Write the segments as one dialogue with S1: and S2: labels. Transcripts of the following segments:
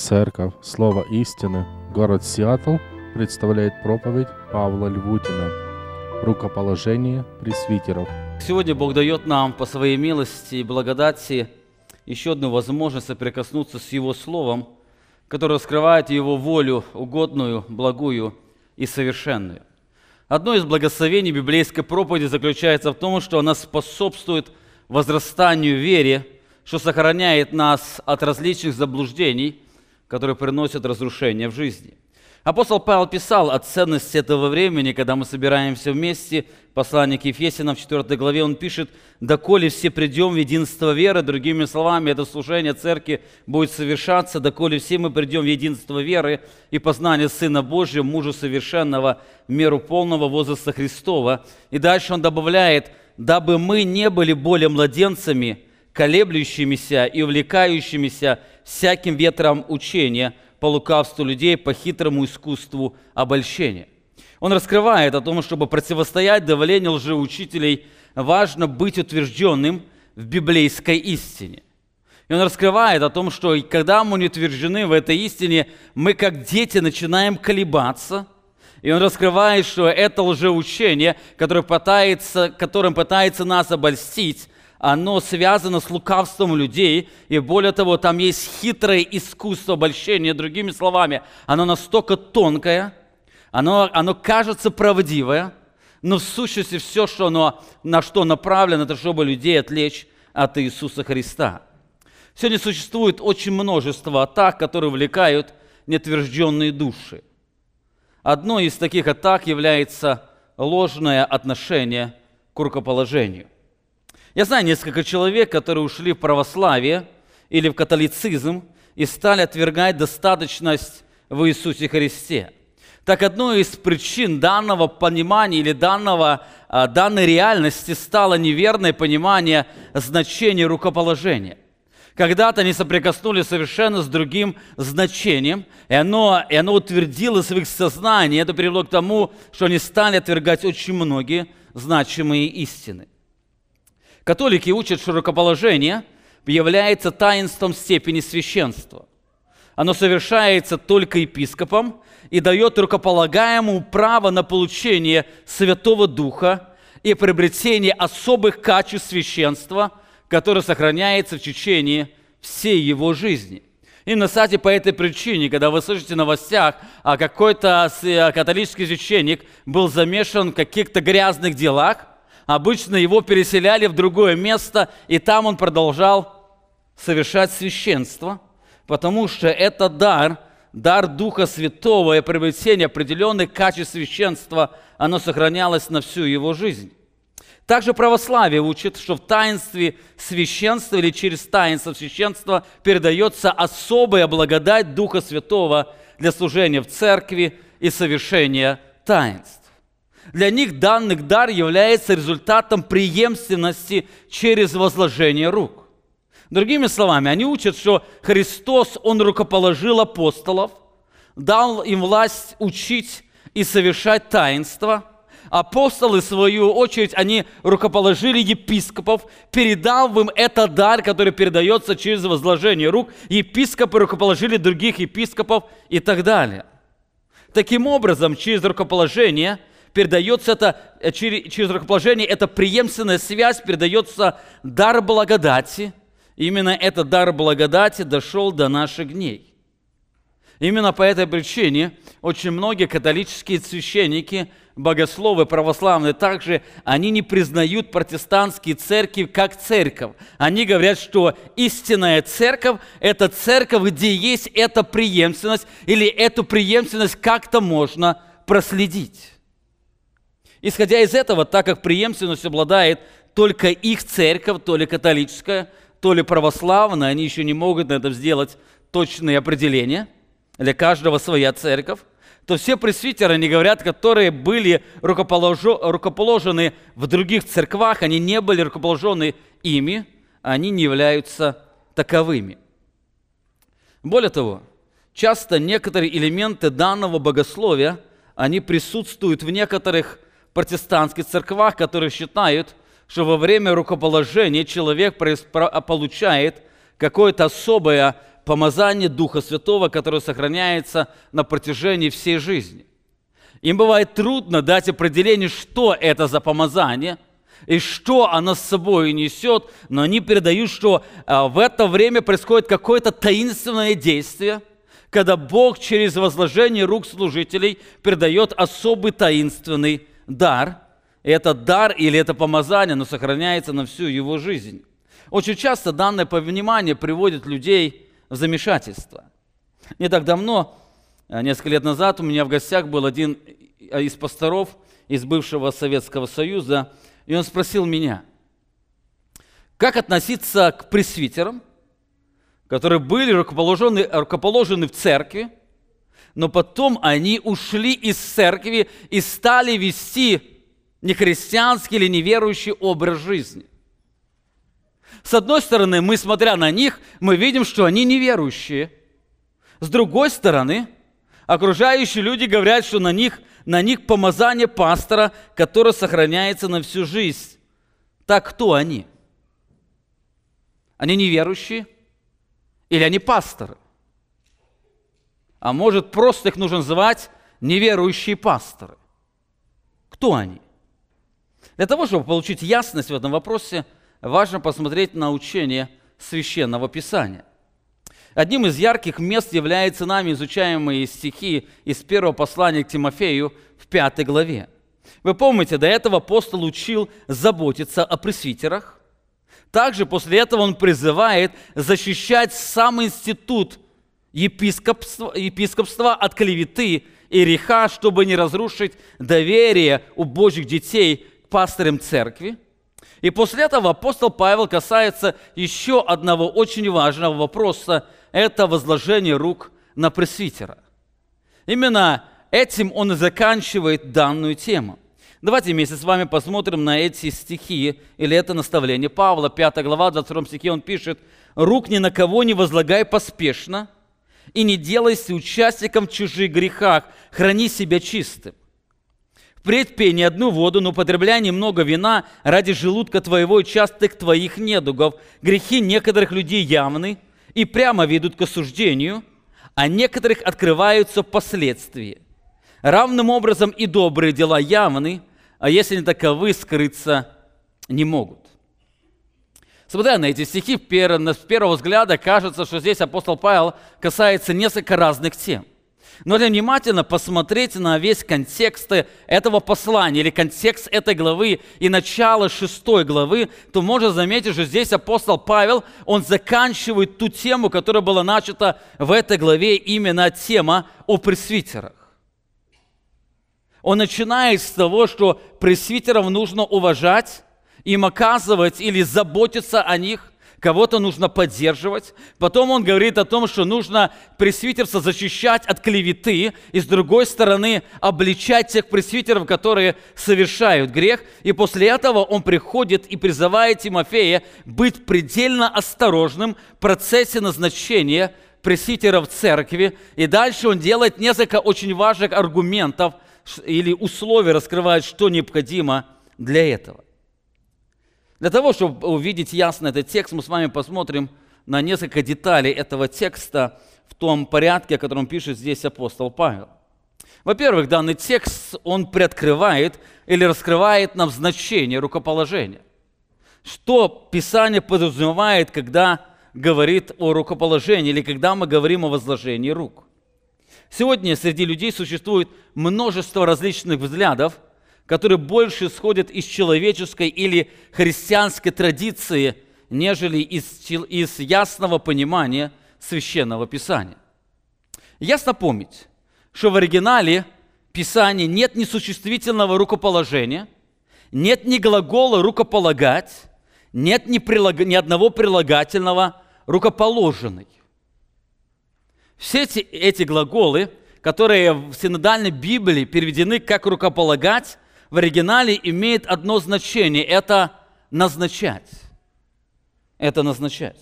S1: Церковь Слово истины, город Сиэтл представляет проповедь Павла Львутина «Рукоположение пресвитеров».
S2: Сегодня Бог дает нам по своей милости и благодати еще одну возможность соприкоснуться с Его Словом, которое раскрывает Его волю угодную, благую и совершенную. Одно из благословений библейской проповеди заключается в том, что она способствует возрастанию вере, что сохраняет нас от различных заблуждений, которые приносят разрушение в жизни. Апостол Павел писал о ценности этого времени, когда мы собираемся вместе. Послание к в 4 главе он пишет, «Доколе все придем в единство веры». Другими словами, это служение церкви будет совершаться, доколе все мы придем в единство веры и познание Сына Божьего, мужа совершенного, в меру полного возраста Христова. И дальше он добавляет, «Дабы мы не были более младенцами, колеблющимися и увлекающимися всяким ветром учения – по лукавству людей, по хитрому искусству обольщения. Он раскрывает о том, чтобы противостоять давлению лжеучителей, важно быть утвержденным в библейской истине. И он раскрывает о том, что когда мы не утверждены в этой истине, мы как дети начинаем колебаться. И он раскрывает, что это лжеучение, которое пытается, которым пытается нас обольстить, оно связано с лукавством людей, и более того, там есть хитрое искусство обольщения, другими словами, оно настолько тонкое, оно, оно кажется правдивое, но в сущности все, что оно, на что направлено, это чтобы людей отвлечь от Иисуса Христа. Сегодня существует очень множество атак, которые увлекают нетвержденные души. Одной из таких атак является ложное отношение к рукоположению – я знаю несколько человек, которые ушли в православие или в католицизм и стали отвергать достаточность в Иисусе Христе. Так одной из причин данного понимания или данного, а, данной реальности стало неверное понимание значения рукоположения. Когда-то они соприкоснулись совершенно с другим значением, и оно, и оно утвердилось в их сознании. Это привело к тому, что они стали отвергать очень многие значимые истины. Католики учат, что рукоположение является таинством степени священства. Оно совершается только епископом и дает рукополагаемому право на получение Святого Духа и приобретение особых качеств священства, которое сохраняется в течение всей его жизни. И, на кстати, по этой причине, когда вы слышите в новостях, а какой-то католический священник был замешан в каких-то грязных делах, обычно его переселяли в другое место, и там он продолжал совершать священство, потому что это дар, дар Духа Святого и приобретение определенных качеств священства, оно сохранялось на всю его жизнь. Также православие учит, что в таинстве священства или через таинство священства передается особая благодать Духа Святого для служения в церкви и совершения таинств. Для них данный дар является результатом преемственности через возложение рук. Другими словами, они учат, что Христос, Он рукоположил апостолов, дал им власть учить и совершать таинства. Апостолы, в свою очередь, они рукоположили епископов, передав им этот дар, который передается через возложение рук. Епископы рукоположили других епископов и так далее. Таким образом, через рукоположение – передается это э, через, через рукоположение, это преемственная связь, передается дар благодати. Именно этот дар благодати дошел до наших дней. Именно по этой причине очень многие католические священники, богословы православные также, они не признают протестантские церкви как церковь. Они говорят, что истинная церковь – это церковь, где есть эта преемственность, или эту преемственность как-то можно проследить. Исходя из этого, так как преемственность обладает только их церковь, то ли католическая, то ли православная, они еще не могут на этом сделать точные определения, для каждого своя церковь, то все пресвитеры, они говорят, которые были рукоположены в других церквах, они не были рукоположены ими, они не являются таковыми. Более того, часто некоторые элементы данного богословия, они присутствуют в некоторых протестантских церквах, которые считают, что во время рукоположения человек получает какое-то особое помазание Духа Святого, которое сохраняется на протяжении всей жизни. Им бывает трудно дать определение, что это за помазание и что оно с собой несет, но они передают, что а, в это время происходит какое-то таинственное действие, когда Бог через возложение рук служителей передает особый таинственный дар. И этот дар или это помазание, оно сохраняется на всю его жизнь. Очень часто данное понимание приводит людей в замешательство. Не так давно а несколько лет назад у меня в гостях был один из пасторов из бывшего Советского Союза, и он спросил меня, как относиться к пресвитерам, которые были рукоположены, рукоположены в церкви, но потом они ушли из церкви и стали вести нехристианский или неверующий образ жизни. С одной стороны, мы, смотря на них, мы видим, что они неверующие. С другой стороны, окружающие люди говорят, что на них, на них помазание пастора, которое сохраняется на всю жизнь. Так кто они? Они неверующие? Или они пасторы? А может, просто их нужно называть неверующие пасторы? Кто они? Для того, чтобы получить ясность в этом вопросе, важно посмотреть на учение Священного Писания. Одним из ярких мест являются нами изучаемые стихи из первого послания к Тимофею в пятой главе. Вы помните, до этого апостол учил заботиться о пресвитерах. Также после этого он призывает защищать сам институт епископства, епископства от клеветы и греха, чтобы не разрушить доверие у Божьих детей к пастырям церкви. И после этого апостол Павел касается еще одного очень важного вопроса – это возложение рук на пресвитера. Именно этим он и заканчивает данную тему. Давайте вместе с вами посмотрим на эти стихи, или это наставление Павла, 5 глава, 22 стихе он пишет, «Рук ни на кого не возлагай поспешно, и не делайся участником в чужих грехах, храни себя чистым. Впредь пей не одну воду, но употребляй немного вина ради желудка твоего и частых твоих недугов. Грехи некоторых людей явны – и прямо ведут к осуждению, а некоторых открываются последствия. Равным образом и добрые дела явны, а если не таковы, скрыться не могут. Смотря на эти стихи, с первого взгляда кажется, что здесь апостол Павел касается несколько разных тем – но если внимательно посмотреть на весь контекст этого послания или контекст этой главы и начало шестой главы, то можно заметить, что здесь апостол Павел, он заканчивает ту тему, которая была начата в этой главе, именно тема о пресвитерах. Он начинает с того, что пресвитеров нужно уважать, им оказывать или заботиться о них, кого-то нужно поддерживать. Потом он говорит о том, что нужно пресвитерство защищать от клеветы, и с другой стороны обличать тех пресвитеров, которые совершают грех. И после этого он приходит и призывает Тимофея быть предельно осторожным в процессе назначения пресвитеров церкви. И дальше он делает несколько очень важных аргументов или условий, раскрывает, что необходимо для этого. Для того, чтобы увидеть ясно этот текст, мы с вами посмотрим на несколько деталей этого текста в том порядке, о котором пишет здесь апостол Павел. Во-первых, данный текст, он приоткрывает или раскрывает нам значение рукоположения. Что Писание подразумевает, когда говорит о рукоположении или когда мы говорим о возложении рук. Сегодня среди людей существует множество различных взглядов – которые больше исходят из человеческой или христианской традиции, нежели из, из ясного понимания священного писания. Ясно помнить, что в оригинале Писания нет ни существительного рукоположения, нет ни глагола «рукополагать», нет ни, прилаг... ни одного прилагательного «рукоположенный». Все эти, эти глаголы, которые в синодальной Библии переведены как «рукополагать», в оригинале имеет одно значение – это назначать. Это назначать.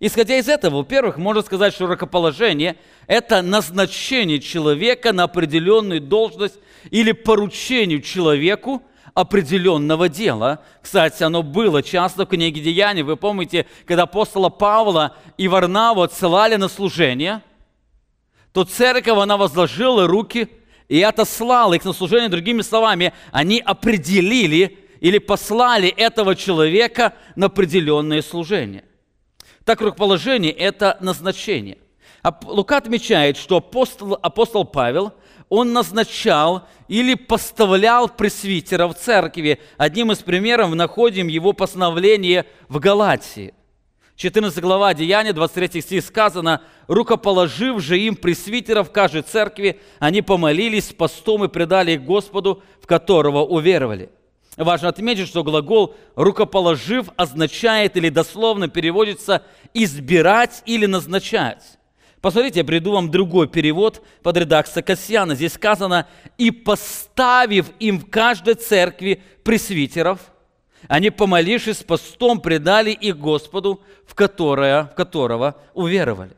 S2: Исходя из этого, во-первых, можно сказать, что рукоположение – это назначение человека на определенную должность или поручению человеку определенного дела. Кстати, оно было часто в книге Деяний. Вы помните, когда апостола Павла и Варнаву отсылали на служение, то церковь, она возложила руки и отослала их на служение. Другими словами, они определили или послали этого человека на определенное служение. Так рукоположение – это назначение. Лука отмечает, что апостол, апостол Павел, он назначал или поставлял пресвитера в церкви. Одним из примеров находим его постановление в Галатии. 14 глава Деяния, 23 стих сказано, «Рукоположив же им пресвитеров каждой церкви, они помолились постом и предали их Господу, в которого уверовали». Важно отметить, что глагол «рукоположив» означает или дословно переводится «избирать» или «назначать». Посмотрите, я приду вам другой перевод под редакцией Касьяна. Здесь сказано «и поставив им в каждой церкви пресвитеров, они, помолившись постом, предали их Господу, в, которое, в которого уверовали».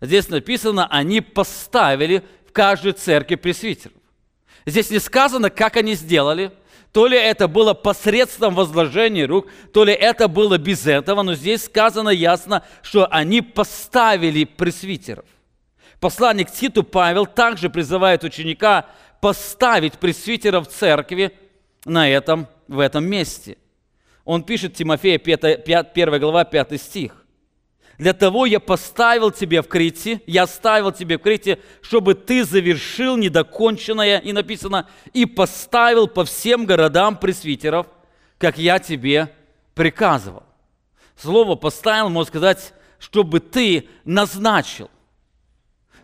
S2: Здесь написано «они поставили в каждой церкви пресвитеров». Здесь не сказано, как они сделали – то ли это было посредством возложения рук, то ли это было без этого, но здесь сказано ясно, что они поставили пресвитеров. Посланник Титу Павел также призывает ученика поставить пресвитеров церкви на этом, в этом месте. Он пишет Тимофея 5, 5, 1 глава 5 стих. Для того я поставил тебе в Крите, я оставил тебе в Крите, чтобы ты завершил недоконченное, и написано, и поставил по всем городам пресвитеров, как я тебе приказывал. Слово поставил, можно сказать, чтобы ты назначил.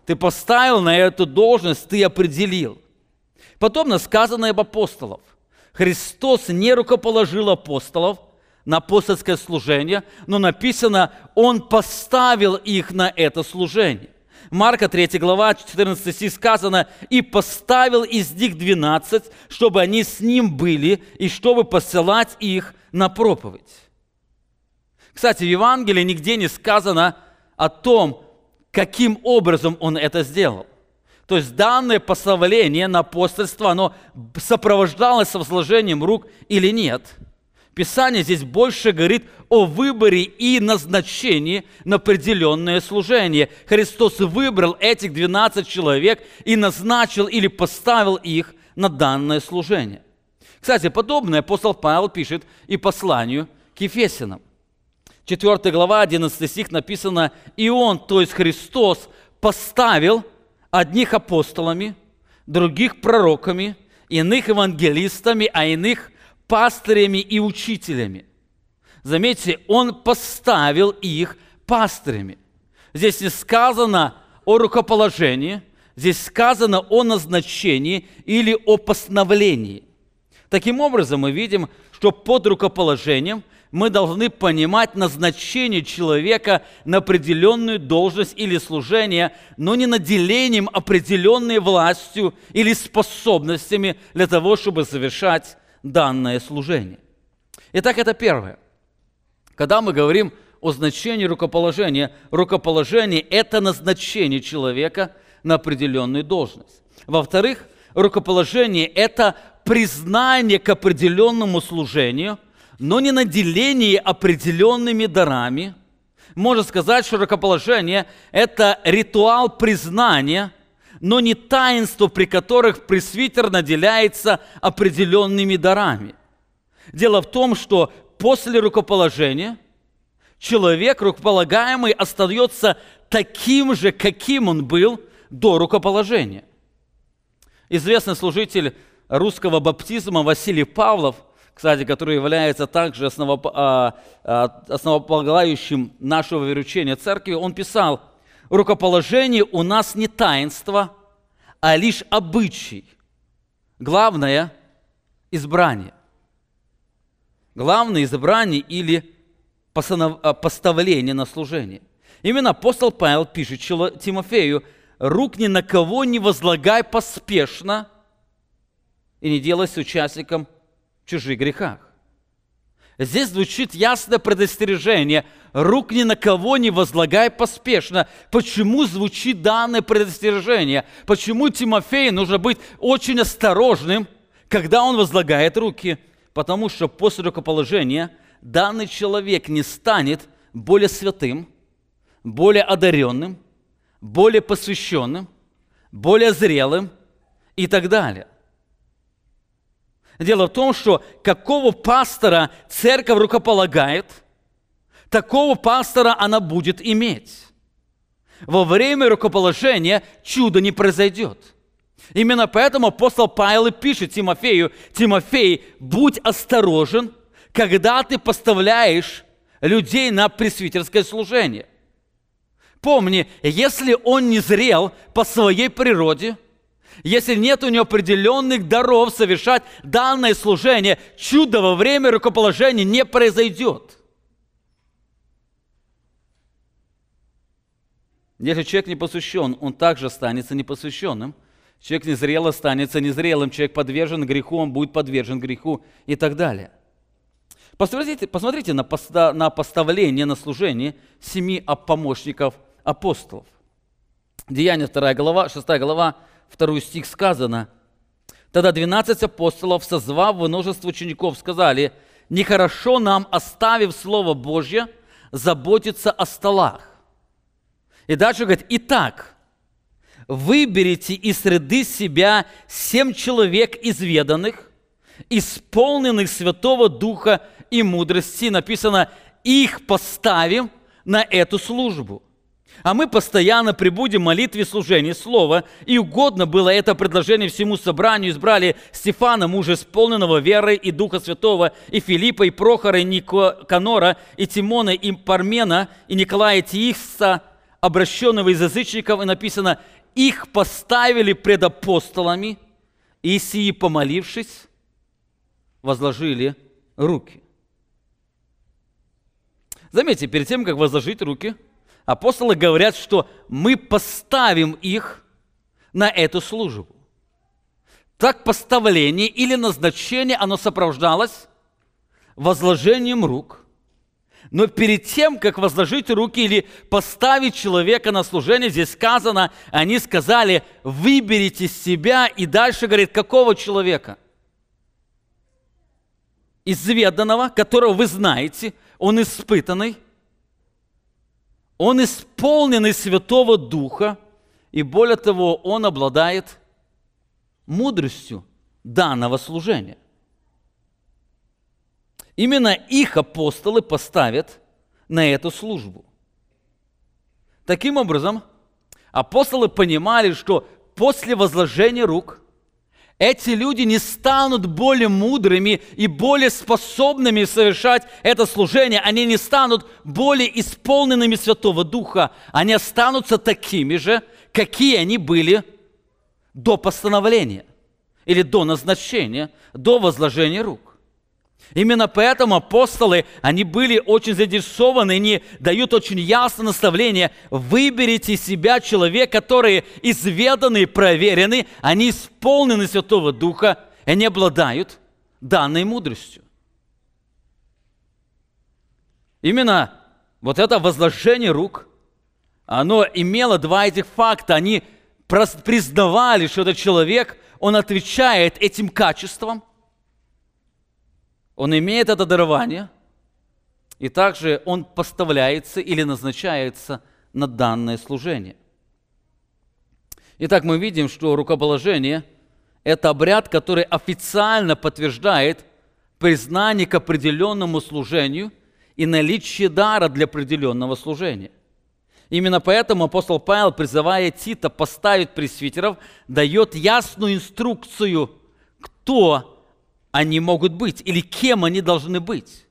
S2: Ты поставил на эту должность, ты определил. Потом сказано об апостолов. Христос не рукоположил апостолов – на апостольское служение, но написано, Он поставил их на это служение. Марка 3 глава, 14 стих сказано, «И поставил из них 12, чтобы они с ним были, и чтобы посылать их на проповедь». Кстати, в Евангелии нигде не сказано о том, каким образом он это сделал. То есть данное поставление на апостольство, оно сопровождалось возложением рук или нет – Писание здесь больше говорит о выборе и назначении на определенное служение. Христос выбрал этих 12 человек и назначил или поставил их на данное служение. Кстати, подобное апостол Павел пишет и посланию к Ефесянам. 4 глава, 11 стих написано, «И Он, то есть Христос, поставил одних апостолами, других пророками, иных евангелистами, а иных пастырями и учителями. Заметьте, он поставил их пастырями. Здесь не сказано о рукоположении, здесь сказано о назначении или о постановлении. Таким образом, мы видим, что под рукоположением мы должны понимать назначение человека на определенную должность или служение, но не наделением определенной властью или способностями для того, чтобы совершать данное служение. Итак, это первое. Когда мы говорим о значении рукоположения, рукоположение – это назначение человека на определенную должность. Во-вторых, рукоположение – это признание к определенному служению, но не наделение определенными дарами. Можно сказать, что рукоположение – это ритуал признания – но не таинство, при которых пресвитер наделяется определенными дарами. Дело в том, что после рукоположения человек, рукополагаемый, остается таким же, каким он был до рукоположения. Известный служитель русского баптизма Василий Павлов, кстати, который является также а, а, основополагающим нашего веручения церкви, он писал – рукоположение у нас не таинство, а лишь обычай. Главное – избрание. Главное – избрание или а, поставление на служение. Именно апостол Павел пишет Тимофею, «Рук ни на кого не возлагай поспешно и не делайся участником в чужих грехах». Здесь звучит ясное предостережение. Рук ни на кого не возлагай поспешно. Почему звучит данное предостережение? Почему Тимофею нужно быть очень осторожным, когда он возлагает руки, потому что после рукоположения данный человек не станет более святым, более одаренным, более посвященным, более зрелым и так далее. Дело в том, что какого пастора церковь рукополагает, такого пастора она будет иметь. Во время рукоположения чудо не произойдет. Именно поэтому апостол Павел и пишет Тимофею, Тимофей, будь осторожен, когда ты поставляешь людей на пресвитерское служение. Помни, если он не зрел по своей природе, если нет у него определенных даров совершать данное служение, чудо во время рукоположения не произойдет. Если человек не посвящен, он также останется непосвященным. Человек незрелый останется незрелым. Человек подвержен греху, он будет подвержен греху и так далее. Посмотрите, посмотрите на, поста, на поставление на служение семи помощников апостолов. Деяние 2 глава, 6 глава, 2 стих сказано. Тогда 12 апостолов, созвав множество учеников, сказали, нехорошо нам, оставив Слово Божье, заботиться о столах. И дальше говорит, итак, выберите из среды себя семь человек изведанных, исполненных Святого Духа и мудрости. Написано, их поставим на эту службу. А мы постоянно прибудем в молитве служения слова, и угодно было это предложение всему собранию. Избрали Стефана, мужа исполненного веры и Духа Святого, и Филиппа, и Прохора, и Никанора, и Тимона, и Пармена, и Николая Тиихса, обращенного из язычников, и написано, их поставили пред апостолами, и сии, помолившись, возложили руки. Заметьте, перед тем, как возложить руки, апостолы говорят, что мы поставим их на эту службу. Так поставление или назначение, оно сопровождалось возложением рук. Но перед тем, как возложить руки или поставить человека на служение, здесь сказано, они сказали, выберите себя, и дальше говорит, какого человека? Изведанного, которого вы знаете – он испытанный, он исполненный Святого Духа, и более того, он обладает мудростью данного служения. Именно их апостолы поставят на эту службу. Таким образом, апостолы понимали, что после возложения рук – эти люди не станут более мудрыми и более способными совершать это служение. Они не станут более исполненными Святого Духа. Они останутся такими же, какие они были до постановления или до назначения, до возложения рук. Именно поэтому апостолы, они были очень заинтересованы, они дают очень ясное наставление. Выберите себя человек, которые изведаны и проверены, они исполнены Святого Духа, они обладают данной мудростью. Именно вот это возложение рук, оно имело два этих факта. Они признавали, что этот человек, он отвечает этим качествам – он имеет это дарование, и также он поставляется или назначается на данное служение. Итак, мы видим, что рукоположение – это обряд, который официально подтверждает признание к определенному служению и наличие дара для определенного служения. Именно поэтому апостол Павел, призывая Тита поставить пресвитеров, дает ясную инструкцию, кто они могут быть или кем они должны быть.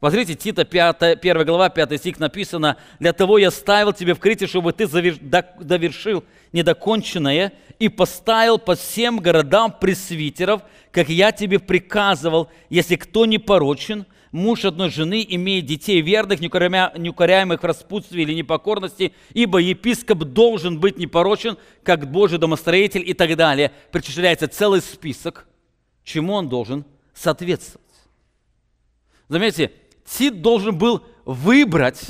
S2: Посмотрите, Тита 5, 1 глава, 5 стих написано, «Для того я ставил тебе в Крите, чтобы ты довершил недоконченное и поставил по всем городам пресвитеров, как я тебе приказывал, если кто не порочен, муж одной жены имеет детей верных, неукоряемых в распутстве или непокорности, ибо епископ должен быть непорочен, как Божий домостроитель и так далее». Причисляется целый список – чему он должен соответствовать. Заметьте, Тит должен был выбрать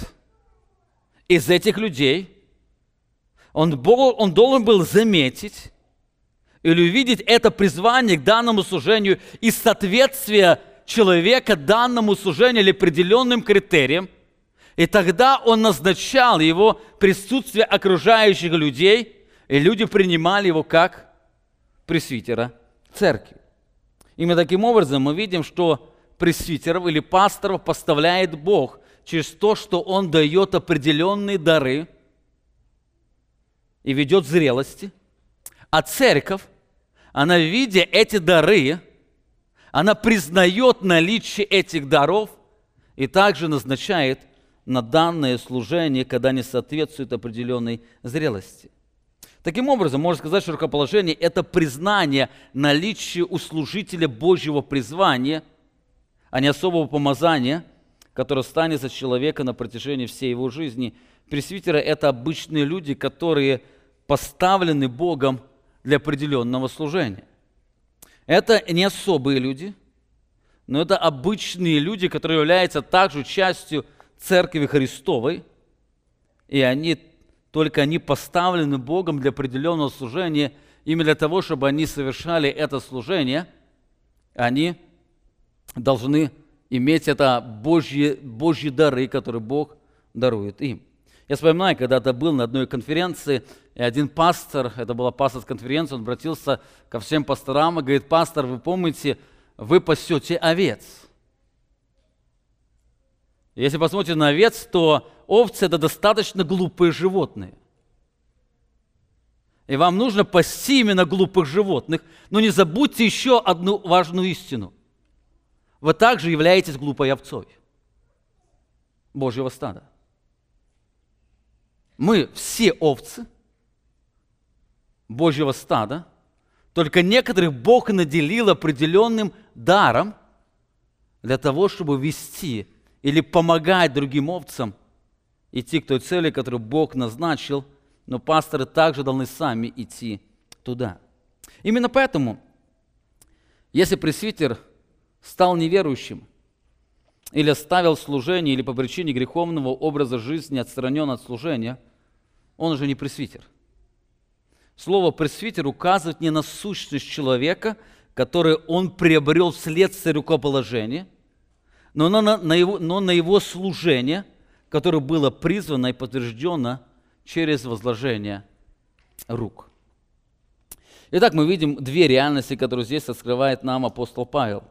S2: из этих людей, он, он должен был заметить или увидеть это призвание к данному служению и соответствие человека данному служению или определенным критериям. И тогда он назначал его присутствие окружающих людей, и люди принимали его как пресвитера церкви. Именно таким образом мы видим, что пресвитеров или пасторов поставляет Бог через то, что Он дает определенные дары и ведет зрелости. А церковь, она, видя эти дары, она признает наличие этих даров и также назначает на данное служение, когда они соответствуют определенной зрелости. Таким образом, можно сказать, что рукоположение – это признание наличия у служителя Божьего призвания, а не особого помазания, которое станет за человека на протяжении всей его жизни. Пресвитеры – это обычные люди, которые поставлены Богом для определенного служения. Это не особые люди, но это обычные люди, которые являются также частью Церкви Христовой, и они только они поставлены Богом для определенного служения, именно для того, чтобы они совершали это служение, они должны иметь это Божьи, Божьи дары, которые Бог дарует им. Я вспоминаю, когда-то был на одной конференции, и один пастор, это была пасторская конференция, он обратился ко всем пасторам и говорит, пастор, вы помните, вы пасете овец. Если посмотрите на овец, то овцы – это достаточно глупые животные. И вам нужно пасти именно глупых животных. Но не забудьте еще одну важную истину. Вы также являетесь глупой овцой Божьего стада. Мы все овцы Божьего стада, только некоторых Бог наделил определенным даром для того, чтобы вести или помогать другим овцам идти к той цели, которую Бог назначил, но пасторы также должны сами идти туда. Именно поэтому, если пресвитер стал неверующим, или оставил служение, или по причине греховного образа жизни отстранен от служения, он уже не пресвитер. Слово пресвитер указывает не на сущность человека, который он приобрел вследствие рукоположения – но на, на, его, но на его служение, которое было призвано и подтверждено через возложение рук. Итак, мы видим две реальности, которые здесь открывает нам апостол Павел.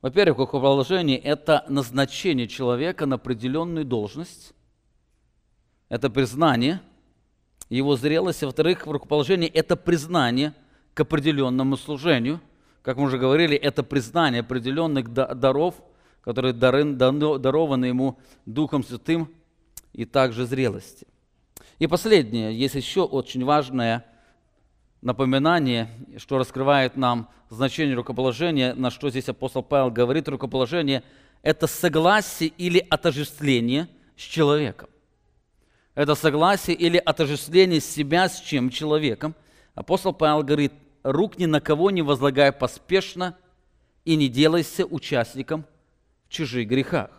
S2: Во-первых, рукоположение – это назначение человека на определенную должность. Это признание его зрелости. Во-вторых, рукоположение – это признание к определенному служению. Как мы уже говорили, это признание определенных даров – которые дарованы ему Духом Святым и также зрелости. И последнее, есть еще очень важное напоминание, что раскрывает нам значение рукоположения, на что здесь апостол Павел говорит, рукоположение – это согласие или отождествление с человеком. Это согласие или отождествление себя с чем человеком. Апостол Павел говорит, рук ни на кого не возлагай поспешно и не делайся участником – чужих грехах.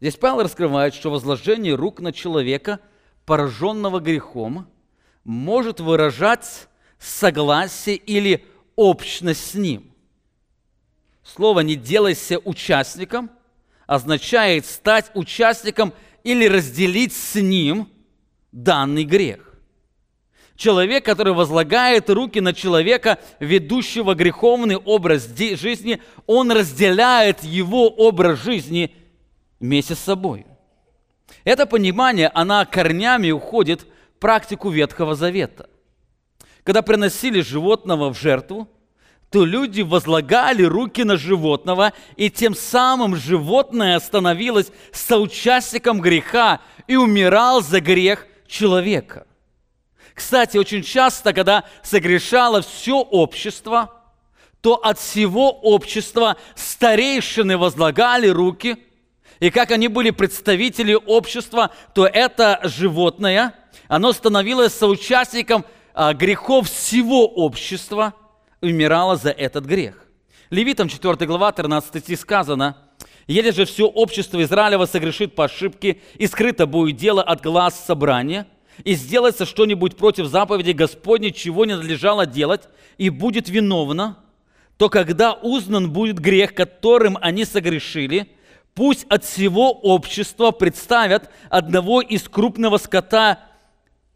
S2: Здесь Павел раскрывает, что возложение рук на человека, пораженного грехом, может выражать согласие или общность с ним. Слово «не делайся участником» означает стать участником или разделить с ним данный грех. Человек, который возлагает руки на человека, ведущего греховный образ жизни, он разделяет его образ жизни вместе с собой. Это понимание, она корнями уходит в практику Ветхого Завета. Когда приносили животного в жертву, то люди возлагали руки на животного, и тем самым животное становилось соучастником греха и умирал за грех человека. Кстати, очень часто, когда согрешало все общество, то от всего общества старейшины возлагали руки, и как они были представители общества, то это животное, оно становилось соучастником а, грехов всего общества умирало за этот грех. Левитам 4 глава 13 стих сказано, «Если же все общество Израилева согрешит по ошибке, и скрыто будет дело от глаз собрания, и сделается что-нибудь против заповеди Господней, чего не надлежало делать, и будет виновна, то когда узнан будет грех, которым они согрешили, пусть от всего общества представят одного из крупного скота,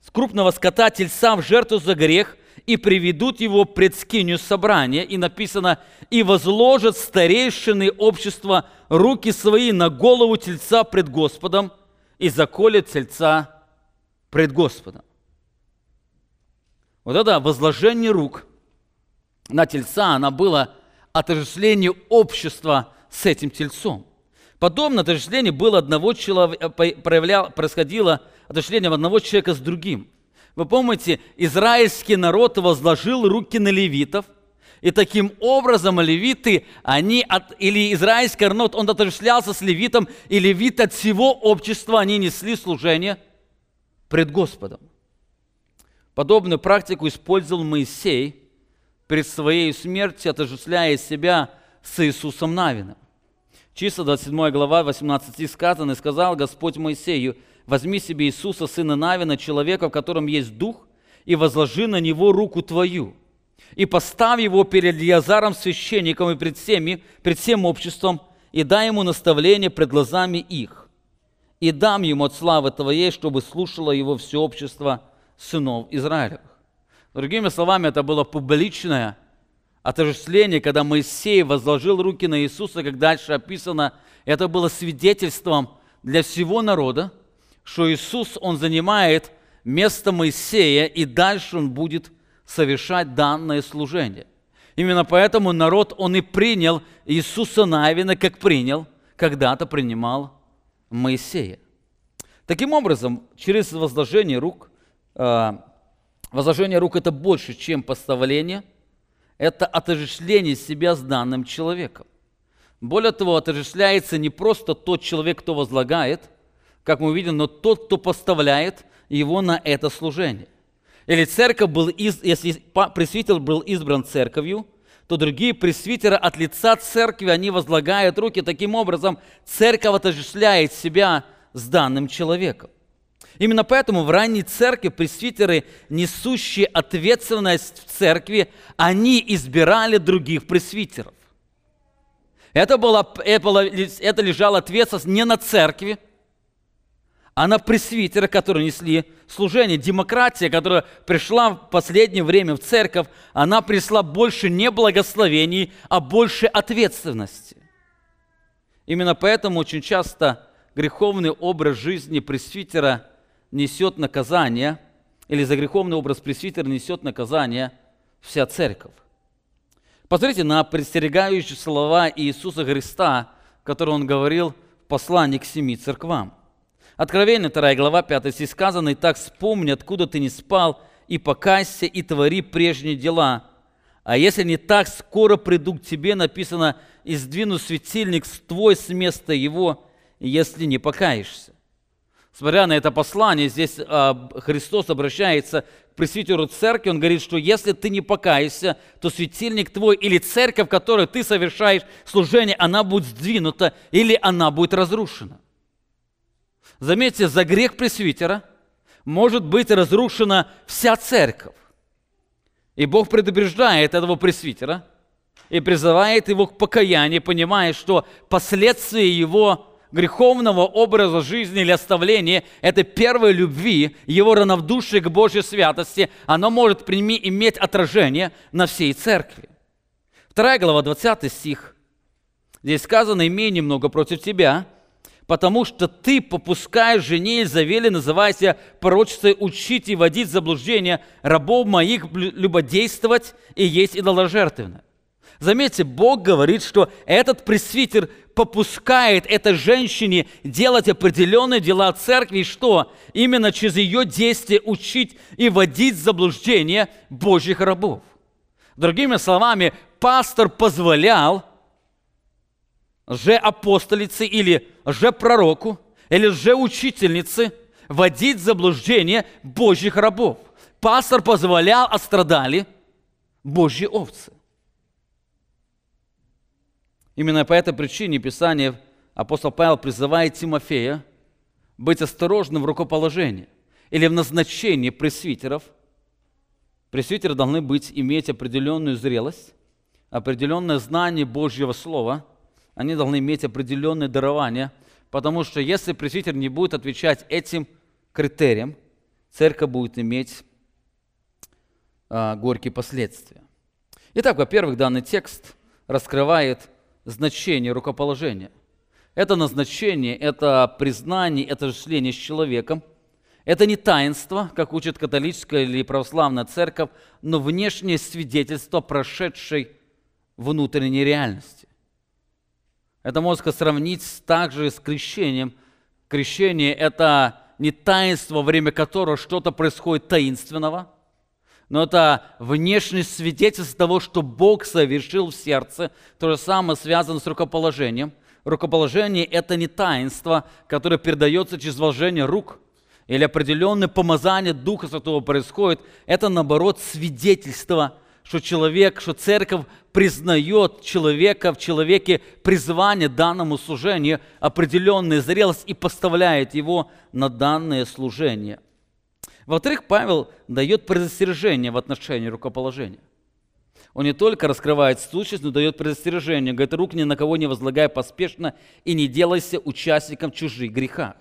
S2: с крупного скота тельца в жертву за грех и приведут его пред скинию собрания. И написано, и возложат старейшины общества руки свои на голову тельца пред Господом и заколят тельца пред Господом. Вот это возложение рук на тельца, она было отождествление общества с этим тельцом. Подобное отождествление было одного человека, проявляло, происходило отождествление одного человека с другим. Вы помните, израильский народ возложил руки на левитов, и таким образом левиты, они от, или израильский народ, он отождествлялся с левитом, и левит от всего общества, они несли служение пред Господом. Подобную практику использовал Моисей перед своей смертью, отождествляя себя с Иисусом Навином. Числа 27 глава, 18 стих сказано, «И сказал Господь Моисею, возьми себе Иисуса, сына Навина, человека, в котором есть дух, и возложи на него руку твою, и поставь его перед Язаром священником и пред всеми, пред всем обществом, и дай ему наставление пред глазами их, и дам ему от славы твоей, чтобы слушало его все общество сынов Израилевых». Другими словами, это было публичное отождествление, когда Моисей возложил руки на Иисуса, как дальше описано, это было свидетельством для всего народа, что Иисус, Он занимает место Моисея, и дальше Он будет совершать данное служение. Именно поэтому народ, он и принял Иисуса Навина, как принял, когда-то принимал Моисея. Таким образом, через возложение рук, э, возложение рук это больше, чем поставление, это отождествление себя с данным человеком. Более того, отождествляется не просто тот человек, кто возлагает – как мы увидим, но тот, кто поставляет его на это служение. Или церковь был, из, если пресвитер был избран церковью, то другие пресвитеры от лица церкви, они возлагают руки. Таким образом, церковь отождествляет себя с данным человеком. Именно поэтому в ранней церкви пресвитеры, несущие ответственность в церкви, они избирали других пресвитеров. Это, было, это лежала ответственность не на церкви, а на пресвитера, которые несли служение. Демократия, которая пришла в последнее время в церковь, она принесла больше не благословений, а больше ответственности. Именно поэтому очень часто греховный образ жизни пресвитера несет наказание, или за греховный образ пресвитера несет наказание вся церковь. Посмотрите на предстерегающие слова Иисуса Христа, которые Он говорил в послании к семи церквам. Откровение 2 глава 5 стих сказано, «И так вспомни, откуда ты не спал, и покайся, и твори прежние дела. А если не так, скоро приду к тебе, написано, и сдвину светильник с твой с места его, если не покаешься». Смотря на это послание, здесь а, Христос обращается к пресвитеру церкви, он говорит, что если ты не покаешься, то светильник твой или церковь, в которой ты совершаешь служение, она будет сдвинута или она будет разрушена. Заметьте, за грех пресвитера может быть разрушена вся церковь. И Бог предупреждает этого пресвитера и призывает его к покаянию, понимая, что последствия его греховного образа жизни или оставления – это первой любви, его равнодушие к Божьей святости, оно может прими, иметь отражение на всей церкви. Вторая глава, 20 стих. Здесь сказано, имей немного против тебя, потому что ты попускаешь жене Изавели, называйся пророчицей, учить и водить заблуждение рабов моих любодействовать и есть идоложертвенно. Заметьте, Бог говорит, что этот пресвитер попускает этой женщине делать определенные дела церкви, что именно через ее действие учить и водить заблуждение Божьих рабов. Другими словами, пастор позволял лже-апостолице или лже-пророку или лже-учительнице водить в заблуждение Божьих рабов. Пастор позволял, а страдали Божьи овцы. Именно по этой причине Писание апостол Павел призывает Тимофея быть осторожным в рукоположении. или в назначении пресвитеров. Пресвитеры должны быть, иметь определенную зрелость, определенное знание Божьего Слова, они должны иметь определенное дарование, потому что если пресвитер не будет отвечать этим критериям, церковь будет иметь а, горькие последствия. Итак, во-первых, данный текст раскрывает значение рукоположения. Это назначение, это признание, это жисление с человеком. Это не таинство, как учит католическая или православная церковь, но внешнее свидетельство прошедшей внутренней реальности. Это можно сравнить также с крещением. Крещение – это не таинство, во время которого что-то происходит таинственного, но это внешнее свидетельство того, что Бог совершил в сердце. То же самое связано с рукоположением. Рукоположение – это не таинство, которое передается через вложение рук или определенное помазание Духа Святого происходит. Это, наоборот, свидетельство – что человек, что церковь признает человека в человеке призвание данному служению, определенную зрелость и поставляет его на данное служение. Во-вторых, Павел дает предостережение в отношении рукоположения. Он не только раскрывает сущность, но дает предостережение. Говорит, рук ни на кого не возлагай поспешно и не делайся участником чужих грехах.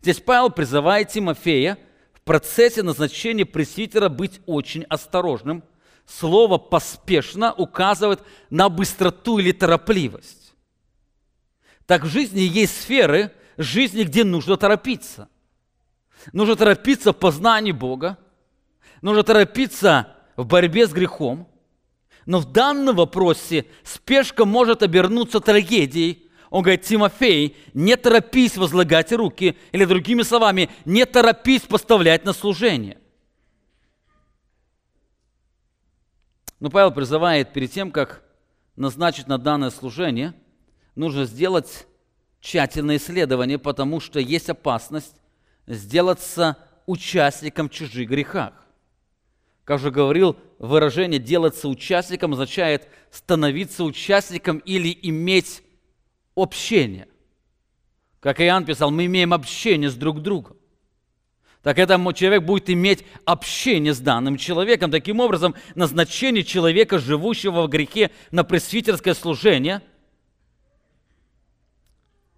S2: Здесь Павел призывает Тимофея в процессе назначения пресвитера быть очень осторожным – слово «поспешно» указывает на быстроту или торопливость. Так в жизни есть сферы жизни, где нужно торопиться. Нужно торопиться в познании Бога, нужно торопиться в борьбе с грехом, но в данном вопросе спешка может обернуться трагедией. Он говорит, Тимофей, не торопись возлагать руки, или другими словами, не торопись поставлять на служение. Но Павел призывает перед тем, как назначить на данное служение, нужно сделать тщательное исследование, потому что есть опасность сделаться участником чужих грехах. Как уже говорил, выражение «делаться участником» означает становиться участником или иметь общение. Как Иоанн писал, мы имеем общение с друг другом так этот человек будет иметь общение с данным человеком. Таким образом, назначение человека, живущего в грехе, на пресвитерское служение,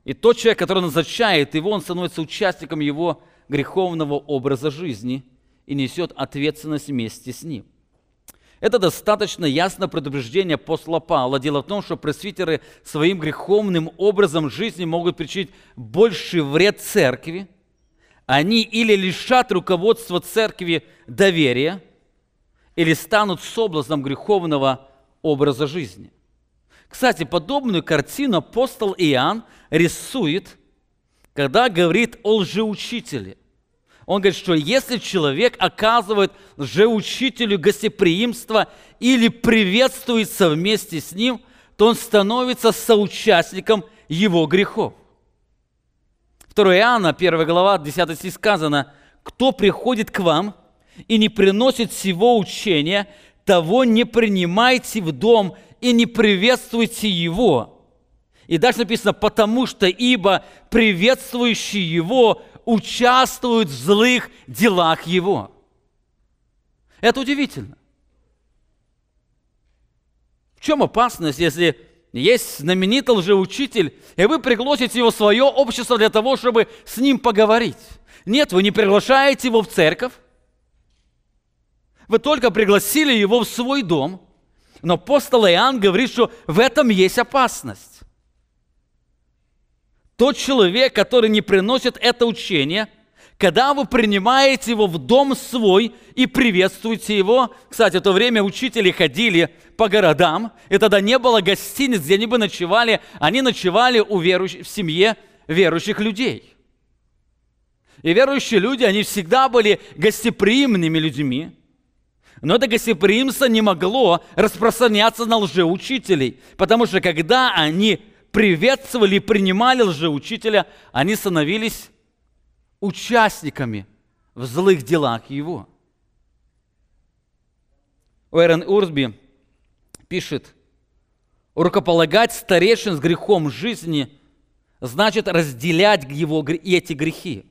S2: и тот человек, который назначает его, он становится участником его греховного образа жизни и несет ответственность вместе с ним. Это достаточно ясное предупреждение апостола Павла. Дело в том, что пресвитеры своим греховным образом жизни могут причинить больший вред церкви, они или лишат руководства церкви доверия, или станут соблазном греховного образа жизни. Кстати, подобную картину апостол Иоанн рисует, когда говорит о лжеучителе. Он говорит, что если человек оказывает лжеучителю гостеприимство или приветствуется вместе с ним, то он становится соучастником его грехов. 2 Иоанна, 1 глава, 10 стих сказано, «Кто приходит к вам и не приносит всего учения, того не принимайте в дом и не приветствуйте его». И дальше написано, «Потому что ибо приветствующие его участвуют в злых делах его». Это удивительно. В чем опасность, если есть знаменитый лжеучитель, и вы пригласите его в свое общество для того, чтобы с ним поговорить. Нет, вы не приглашаете его в церковь, вы только пригласили его в свой дом, но апостол Иоанн говорит, что в этом есть опасность. Тот человек, который не приносит это учение – когда вы принимаете его в дом свой и приветствуете его, кстати, в то время учители ходили по городам, и тогда не было гостиниц, где они бы ночевали, они ночевали у верующих, в семье верующих людей. И верующие люди, они всегда были гостеприимными людьми, но это гостеприимство не могло распространяться на лжеучителей, потому что когда они приветствовали и принимали лжеучителя, они становились участниками в злых делах его. Уэрон Урсби пишет, рукополагать старейшин с грехом жизни значит разделять его и эти грехи.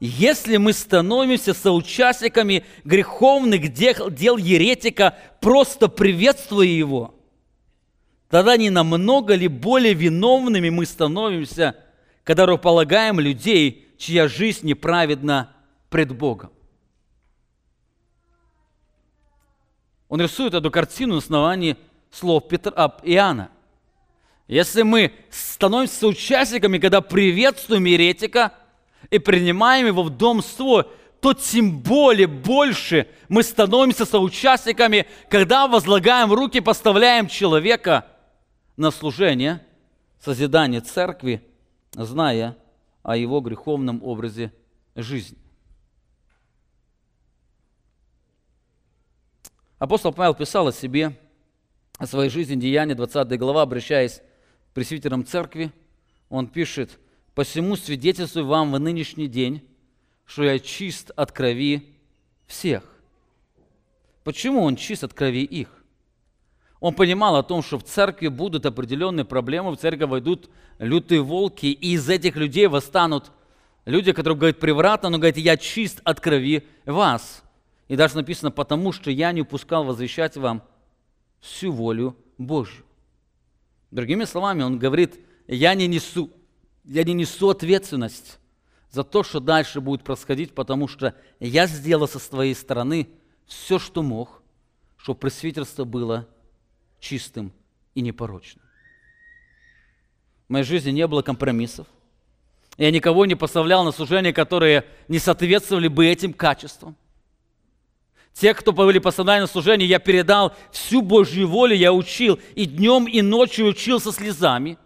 S2: если мы становимся соучастниками греховных дел, дел еретика, просто приветствуя его, тогда не намного ли более виновными мы становимся, когда руполагаем людей, чья жизнь неправедна пред Богом. Он рисует эту картину на основании слов Петра, Иоанна. Если мы становимся участниками, когда приветствуем еретика и принимаем его в дом свой, то тем более больше мы становимся соучастниками, когда возлагаем руки, поставляем человека на служение, созидание церкви, зная о его греховном образе жизни. Апостол Павел писал о себе, о своей жизни, Деяния, 20 глава, обращаясь к пресвитерам церкви, он пишет, «Посему свидетельствую вам в нынешний день, что я чист от крови всех». Почему он чист от крови их? Он понимал о том, что в церкви будут определенные проблемы, в церковь войдут лютые волки, и из этих людей восстанут люди, которые говорят превратно, но говорят, я чист от крови вас. И даже написано, потому что я не упускал возвещать вам всю волю Божью. Другими словами, он говорит, я не несу, я не несу ответственность за то, что дальше будет происходить, потому что я сделал со своей стороны все, что мог, чтобы пресвитерство было чистым и непорочным. В моей жизни не было компромиссов. Я никого не поставлял на служение, которые не соответствовали бы этим качествам. Те, кто были поставлены на служение, я передал всю Божью волю, я учил и днем, и ночью учил со слезами.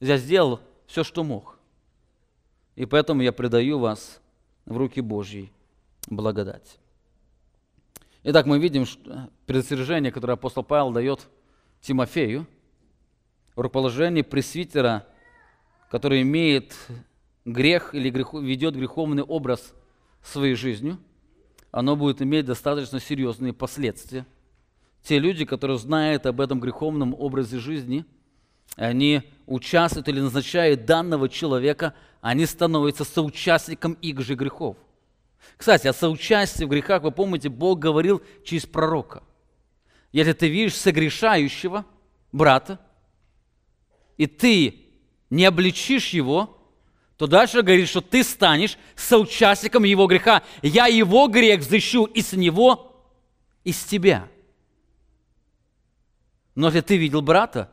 S2: Я сделал все, что мог. И поэтому я предаю вас в руки Божьей благодать. Итак, мы видим что предостережение, которое апостол Павел дает Тимофею, в рукоположении пресвитера, который имеет грех или ведет греховный образ своей жизнью – оно будет иметь достаточно серьезные последствия. Те люди, которые знают об этом греховном образе жизни, они участвуют или назначают данного человека, они становятся соучастником их же грехов. Кстати, о соучастии в грехах, вы помните, Бог говорил через пророка. Если ты видишь согрешающего брата, и ты не обличишь его, то дальше говорит, что ты станешь соучастником его греха. Я его грех взыщу и с него, и с тебя. Но если ты видел брата,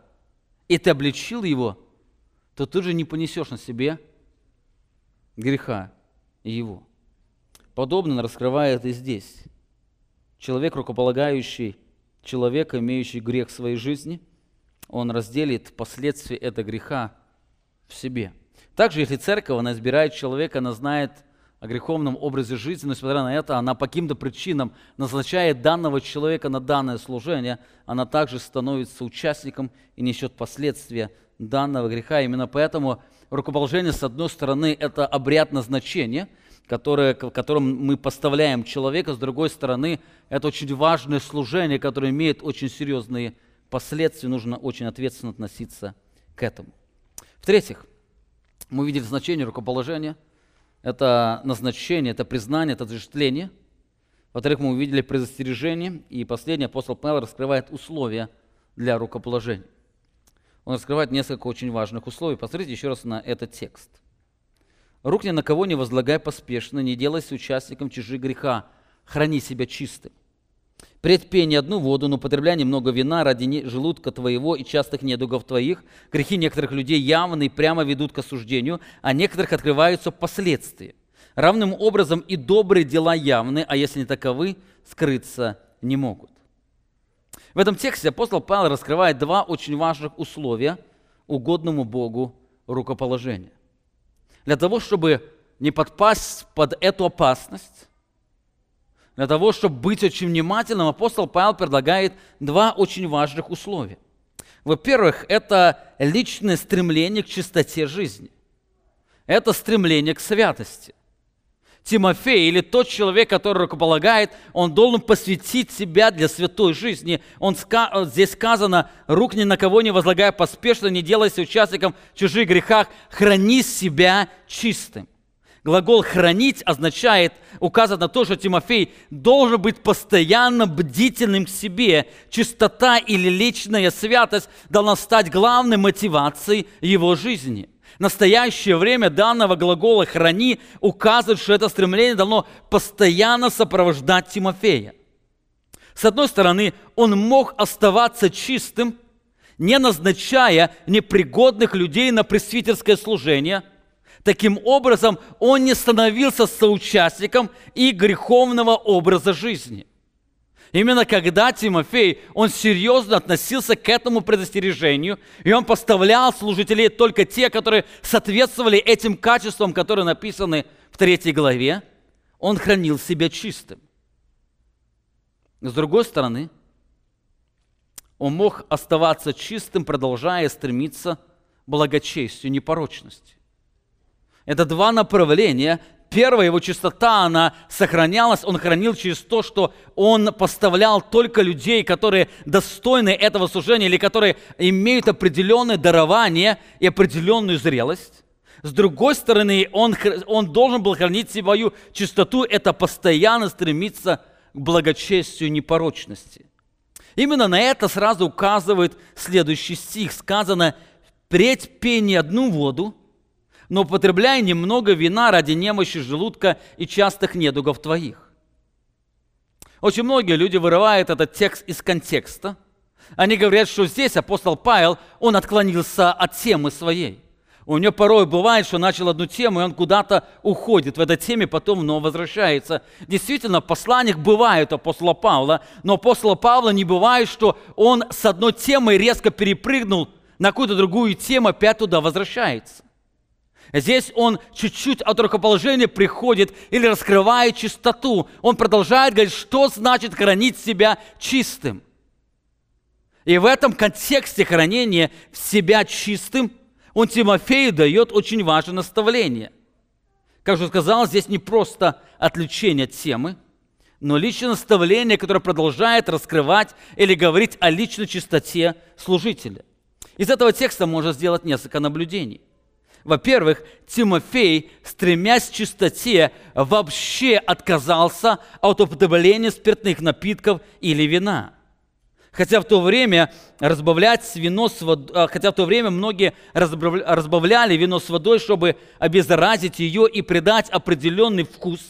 S2: и ты обличил его, то ты же не понесешь на себе греха его. Подобно раскрывает и здесь. Человек, рукополагающий человека, имеющий грех в своей жизни, он разделит последствия этого греха в себе – также, если церковь, она избирает человека, она знает о греховном образе жизни, но несмотря на это, она по каким-то причинам назначает данного человека на данное служение, она также становится участником и несет последствия данного греха. Именно поэтому рукоположение, с одной стороны, это обряд назначения, которое, в котором мы поставляем человека, с другой стороны, это очень важное служение, которое имеет очень серьезные последствия, нужно очень ответственно относиться к этому. В-третьих, мы видели значение рукоположения. Это назначение, это признание, это отождествление. Во-вторых, мы увидели предостережение. И последний апостол Павел раскрывает условия для рукоположения. Он раскрывает несколько очень важных условий. Посмотрите еще раз на этот текст. «Рук ни на кого не возлагай поспешно, не делайся участником чужих греха, храни себя чистым. Предпей не одну воду, но употребляй немного вина ради желудка твоего и частых недугов твоих. Грехи некоторых людей явно и прямо ведут к осуждению, а некоторых открываются последствия. Равным образом и добрые дела явны, а если не таковы, скрыться не могут. В этом тексте апостол Павел раскрывает два очень важных условия угодному Богу рукоположения. Для того, чтобы не подпасть под эту опасность, для того, чтобы быть очень внимательным, апостол Павел предлагает два очень важных условия. Во-первых, это личное стремление к чистоте жизни. Это стремление к святости. Тимофей или тот человек, который рукополагает, он должен посвятить себя для святой жизни. Он, здесь сказано, рук ни на кого не возлагая поспешно, не делайся участником в чужих грехах, храни себя чистым. Глагол «хранить» означает, указывает на то, что Тимофей должен быть постоянно бдительным к себе. Чистота или личная святость должна стать главной мотивацией его жизни. Настоящее время данного глагола «храни» указывает, что это стремление должно постоянно сопровождать Тимофея. С одной стороны, он мог оставаться чистым, не назначая непригодных людей на пресвитерское служение – Таким образом, он не становился соучастником и греховного образа жизни. Именно когда Тимофей, он серьезно относился к этому предостережению, и он поставлял служителей только те, которые соответствовали этим качествам, которые написаны в третьей главе, он хранил себя чистым. С другой стороны, он мог оставаться чистым, продолжая стремиться благочестию, непорочности. Это два направления. Первая его чистота, она сохранялась, он хранил через то, что он поставлял только людей, которые достойны этого служения или которые имеют определенное дарование и определенную зрелость. С другой стороны, он, он должен был хранить свою чистоту, это постоянно стремиться к благочестию непорочности. Именно на это сразу указывает следующий стих. Сказано, «Впредь пей не одну воду, но употребляй немного вина ради немощи желудка и частых недугов твоих. Очень многие люди вырывают этот текст из контекста. Они говорят, что здесь апостол Павел, он отклонился от темы своей. У него порой бывает, что начал одну тему, и он куда-то уходит в этой теме, потом вновь возвращается. Действительно, в посланиях бывает апостола Павла, но апостола Павла не бывает, что он с одной темой резко перепрыгнул на какую-то другую тему, опять туда возвращается. Здесь он чуть-чуть от рукоположения приходит или раскрывает чистоту. Он продолжает говорить, что значит хранить себя чистым. И в этом контексте хранения себя чистым он Тимофею дает очень важное наставление. Как же сказал, здесь не просто отвлечение от темы, но личное наставление, которое продолжает раскрывать или говорить о личной чистоте служителя. Из этого текста можно сделать несколько наблюдений. Во-первых, Тимофей, стремясь к чистоте, вообще отказался от употребления спиртных напитков или вина. Хотя в то время разбавлять вино с водой, а, хотя в то время многие разбавляли вино с водой, чтобы обеззаразить ее и придать определенный вкус.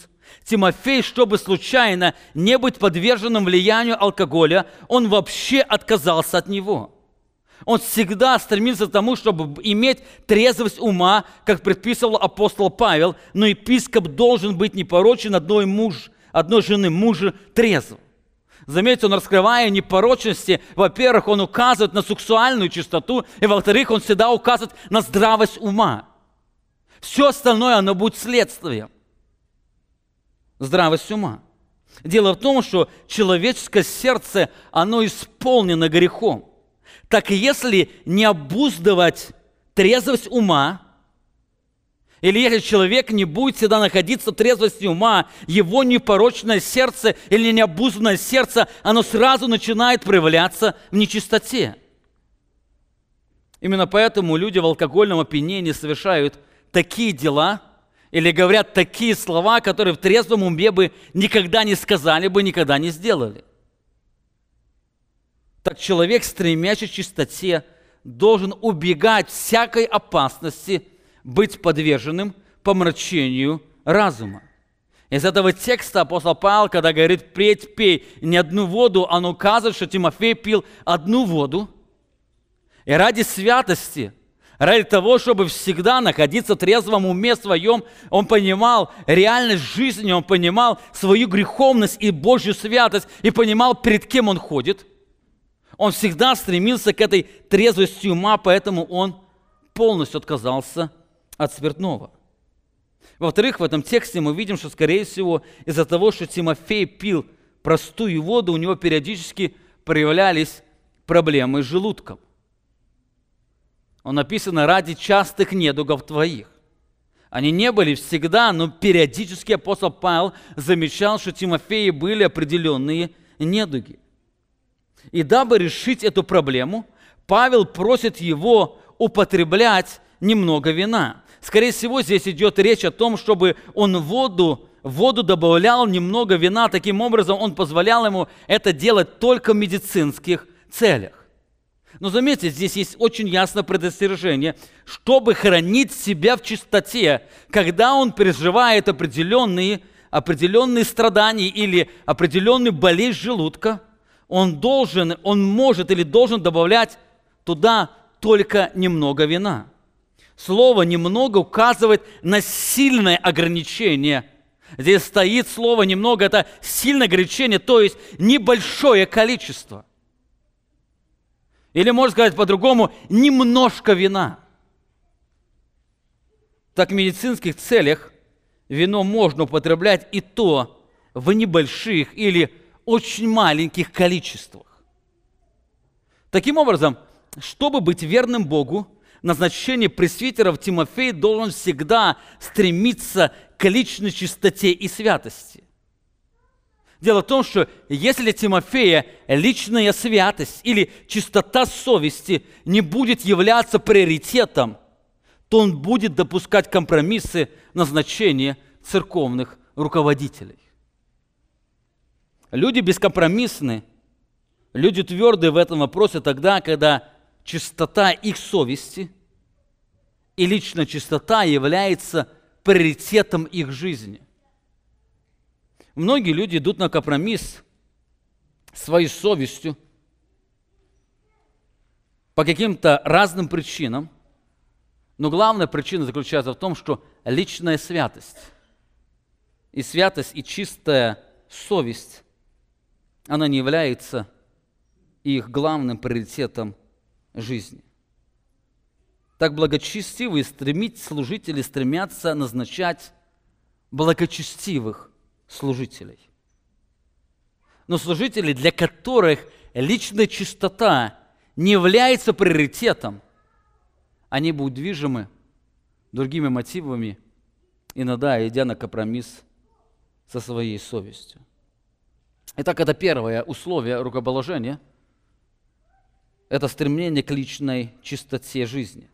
S2: Тимофей, чтобы случайно не быть подверженным влиянию алкоголя, он вообще отказался от него. Он всегда стремился к тому, чтобы иметь трезвость ума, как предписывал апостол Павел, но епископ должен быть непорочен одной, муж, одной жены мужа трезв. Заметьте, он раскрывая непорочности, во-первых, он указывает на сексуальную чистоту, и во-вторых, он всегда указывает на здравость ума. Все остальное, оно будет следствием. Здравость ума. Дело в том, что человеческое сердце, оно исполнено грехом так если не обуздывать трезвость ума, или если человек не будет всегда находиться в трезвости ума, его непорочное сердце или необузданное сердце, оно сразу начинает проявляться в нечистоте. Именно поэтому люди в алкогольном опьянении совершают такие дела или говорят такие слова, которые в трезвом уме бы никогда не сказали бы, никогда не сделали. Так человек, стремящий к чистоте, должен убегать всякой опасности быть подверженным помрачению разума. Из этого текста апостол Павел, когда говорит «преть пей не одну воду», он указывает, что Тимофей пил одну воду. И ради святости, ради того, чтобы всегда находиться в трезвом уме своем, он понимал реальность жизни, он понимал свою греховность и Божью святость, и понимал, перед кем он ходит – он всегда стремился к этой трезвости ума, поэтому он полностью отказался от спиртного. Во-вторых, в этом тексте мы видим, что, скорее всего, из-за того, что Тимофей пил простую воду, у него периодически проявлялись проблемы с желудком. Он написано «ради частых недугов твоих». Они не были всегда, но периодически апостол Павел замечал, что Тимофеи были определенные недуги. И дабы решить эту проблему, Павел просит его употреблять немного вина. скорее всего, здесь идет речь о том, чтобы он воду, воду добавлял немного вина. Таким образом, он позволял ему это делать только в медицинских целях. Но заметьте, здесь есть очень ясное предостережение, чтобы хранить себя в чистоте, когда он переживает определенные, определенные страдания или определенную болезнь желудка, он должен, он может или должен добавлять туда только немного вина. Слово «немного» указывает на сильное ограничение. Здесь стоит слово «немного» – это сильное ограничение, то есть небольшое количество – или, можно сказать по-другому, немножко вина. Так в медицинских целях вино можно употреблять и то в небольших или очень маленьких количествах. Таким образом, чтобы быть верным Богу, назначение пресвитеров Тимофей должен всегда стремиться к личной чистоте и святости. Дело в том, что если для Тимофея личная святость или чистота совести не будет являться приоритетом, то он будет допускать компромиссы назначения церковных руководителей. Люди бескомпромиссны, люди твердые в этом вопросе тогда, когда чистота их совести и личная чистота является приоритетом их жизни – Многие люди идут на компромисс своей совестью по каким-то разным причинам, но главная причина заключается в том, что личная святость и святость, и чистая совесть, она не является их главным приоритетом жизни. Так благочестивые стремить служители стремятся назначать благочестивых служителей. Но служители, для которых личная чистота не является приоритетом, они будут движимы другими мотивами, иногда идя на компромисс со своей совестью. Итак, это первое условие рукоположения. Это стремление к личной чистоте жизни.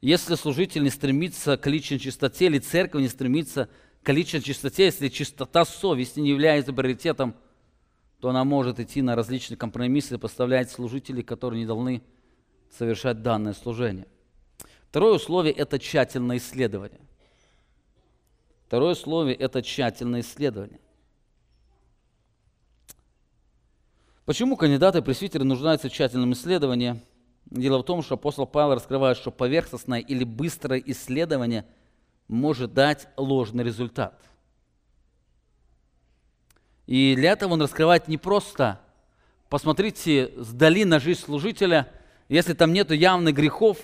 S2: Если служитель не стремится к личной чистоте, или церковь не стремится к личной чистоте, если чистота совести не является приоритетом, то она может идти на различные компромиссы и поставлять служителей, которые не должны совершать данное служение. Второе условие – это тщательное исследование. Второе условие – это тщательное исследование. Почему кандидаты пресвитеры нуждаются в тщательном исследовании? Дело в том, что апостол Павел раскрывает, что поверхностное или быстрое исследование – может дать ложный результат. И для этого он раскрывает не просто, посмотрите сдали на жизнь служителя, если там нет явных грехов,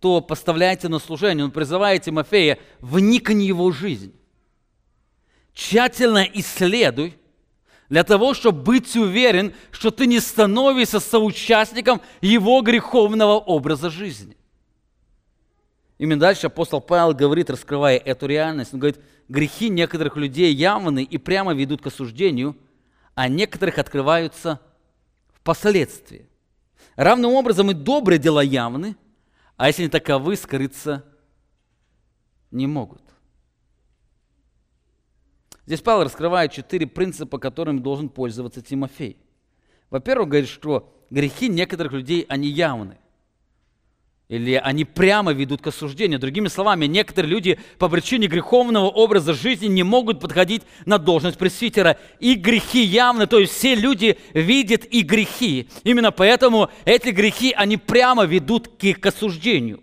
S2: то поставляйте на служение. Он призывает Тимофея, вникни в его жизнь. Тщательно исследуй, для того, чтобы быть уверен, что ты не становишься соучастником его греховного образа жизни. Именно дальше апостол Павел говорит, раскрывая эту реальность, он говорит, грехи некоторых людей явны и прямо ведут к осуждению, а некоторых открываются впоследствии. Равным образом и добрые дела явны, а если не таковы, скрыться не могут. Здесь Павел раскрывает четыре принципа, которыми должен пользоваться Тимофей. Во-первых, говорит, что грехи некоторых людей, они явны или они прямо ведут к осуждению. Другими словами, некоторые люди по причине греховного образа жизни не могут подходить на должность пресвитера. И грехи явны, то есть все люди видят и грехи. Именно поэтому эти грехи, они прямо ведут к, к осуждению.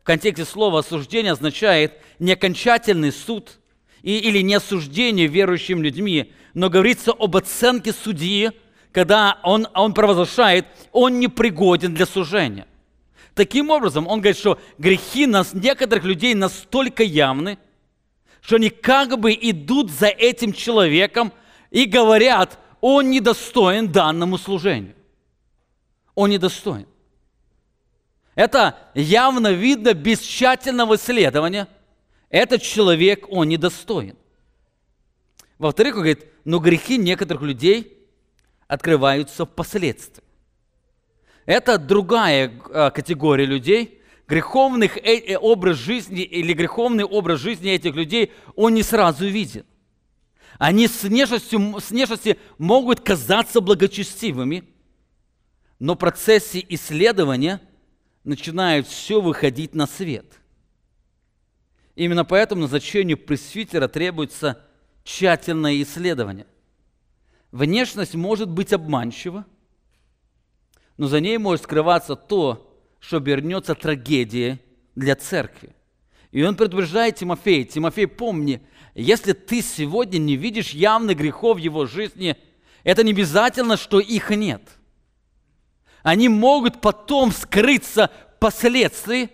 S2: В контексте слова осуждение означает не окончательный суд и, или не осуждение верующим людьми, но говорится об оценке судьи, когда он, он провозглашает, он непригоден для сужения. Таким образом, он говорит, что грехи нас, некоторых людей настолько явны, что они как бы идут за этим человеком и говорят, он недостоин данному служению. Он недостоин. Это явно видно без тщательного исследования. Этот человек, он недостоин. Во-вторых, он говорит, но грехи некоторых людей открываются впоследствии. Это другая э, категория людей, греховных э, э, образ жизни или греховный образ жизни этих людей, он не сразу виден. Они с внешностью, с внешности могут казаться благочестивыми, но в процессе исследования начинает все выходить на свет. Именно поэтому назначению пресвитера требуется тщательное исследование. Внешность может быть обманчива, но за ней может скрываться то, что обернется трагедией для церкви. И он предупреждает Тимофея, Тимофей, помни, если ты сегодня не видишь явных грехов в его жизни, это не обязательно, что их нет. Они могут потом скрыться впоследствии.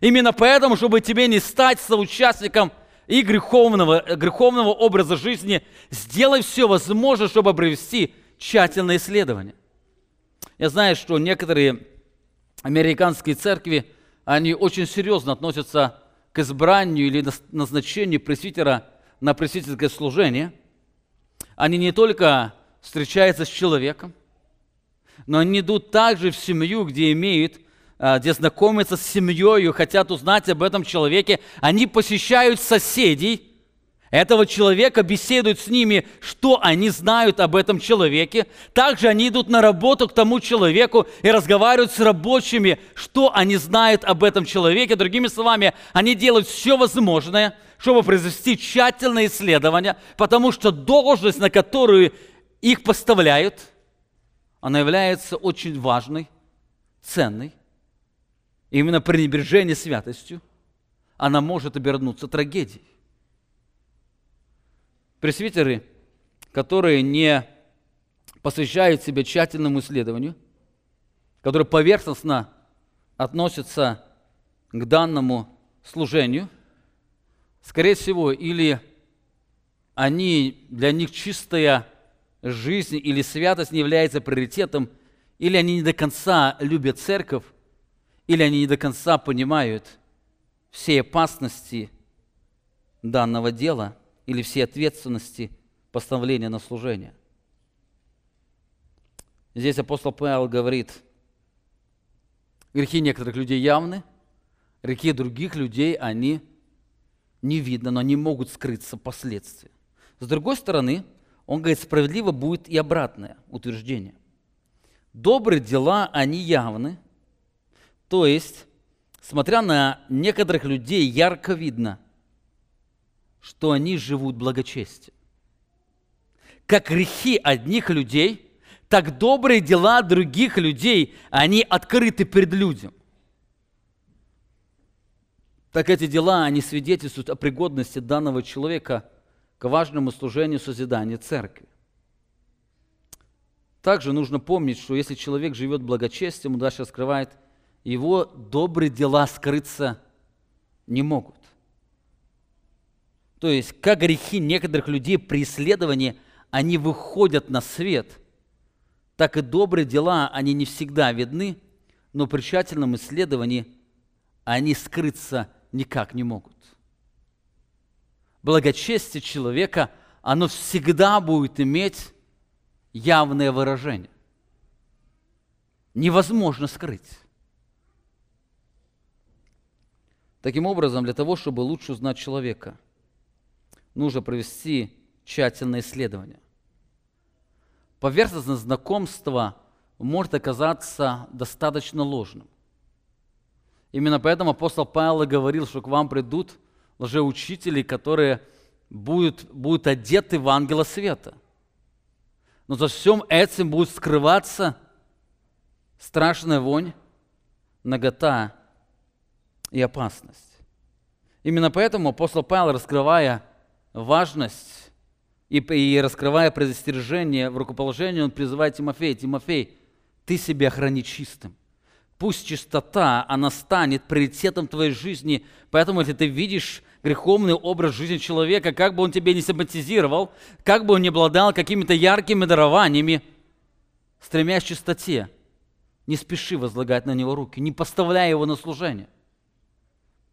S2: Именно поэтому, чтобы тебе не стать соучастником и греховного, греховного образа жизни, сделай все возможное, чтобы провести тщательное исследование. Я знаю, что некоторые американские церкви, они очень серьезно относятся к избранию или назначению пресвитера на пресвитерское служение. Они не только встречаются с человеком, но они идут также в семью, где имеют, где знакомятся с семьей, хотят узнать об этом человеке. Они посещают соседей, этого человека, беседуют с ними, что они знают об этом человеке. Также они идут на работу к тому человеку и разговаривают с рабочими, что они знают об этом человеке. Другими словами, они делают все возможное, чтобы произвести тщательное исследование, потому что должность, на которую их поставляют, она является очень важной, ценной. Именно пренебрежение святостью, она может обернуться трагедией. Пресвитеры, которые не посвящают себя тщательному исследованию, которые поверхностно относятся к данному служению, скорее всего, или они, для них чистая жизнь или святость не является приоритетом, или они не до конца любят церковь, или они не до конца понимают все опасности данного дела – или всей ответственности постановления на служение. Здесь апостол Павел говорит, грехи некоторых людей явны, грехи других людей, они не видно, но они могут скрыться последствия. С другой стороны, он говорит, справедливо будет и обратное утверждение. Добрые дела, они явны, то есть, смотря на некоторых людей, ярко видно – что они живут благочестием. Как грехи одних людей, так добрые дела других людей, они открыты перед людям. Так эти дела, они свидетельствуют о пригодности данного человека к важному служению созидания церкви. Также нужно помнить, что если человек живет благочестием, он дальше раскрывает, его добрые дела скрыться не могут. То есть, как грехи некоторых людей при исследовании, они выходят на свет, так и добрые дела, они не всегда видны, но при тщательном исследовании они скрыться никак не могут. Благочестие человека, оно всегда будет иметь явное выражение. Невозможно скрыть. Таким образом, для того, чтобы лучше узнать человека – нужно провести тщательное исследование. Поверхностное знакомство может оказаться достаточно ложным. Именно поэтому апостол Павел говорил, что к вам придут лжеучители, которые будут, будут одеты в ангела света. Но за всем этим будет скрываться страшная вонь, нагота и опасность. Именно поэтому апостол Павел, раскрывая важность и, и раскрывая предостережение в рукоположении, он призывает Тимофея, Тимофей, ты себя храни чистым. Пусть чистота, она станет приоритетом твоей жизни. Поэтому, если ты видишь греховный образ жизни человека, как бы он тебе не симпатизировал, как бы он не обладал какими-то яркими дарованиями, стремясь к чистоте, не спеши возлагать на него руки, не поставляй его на служение.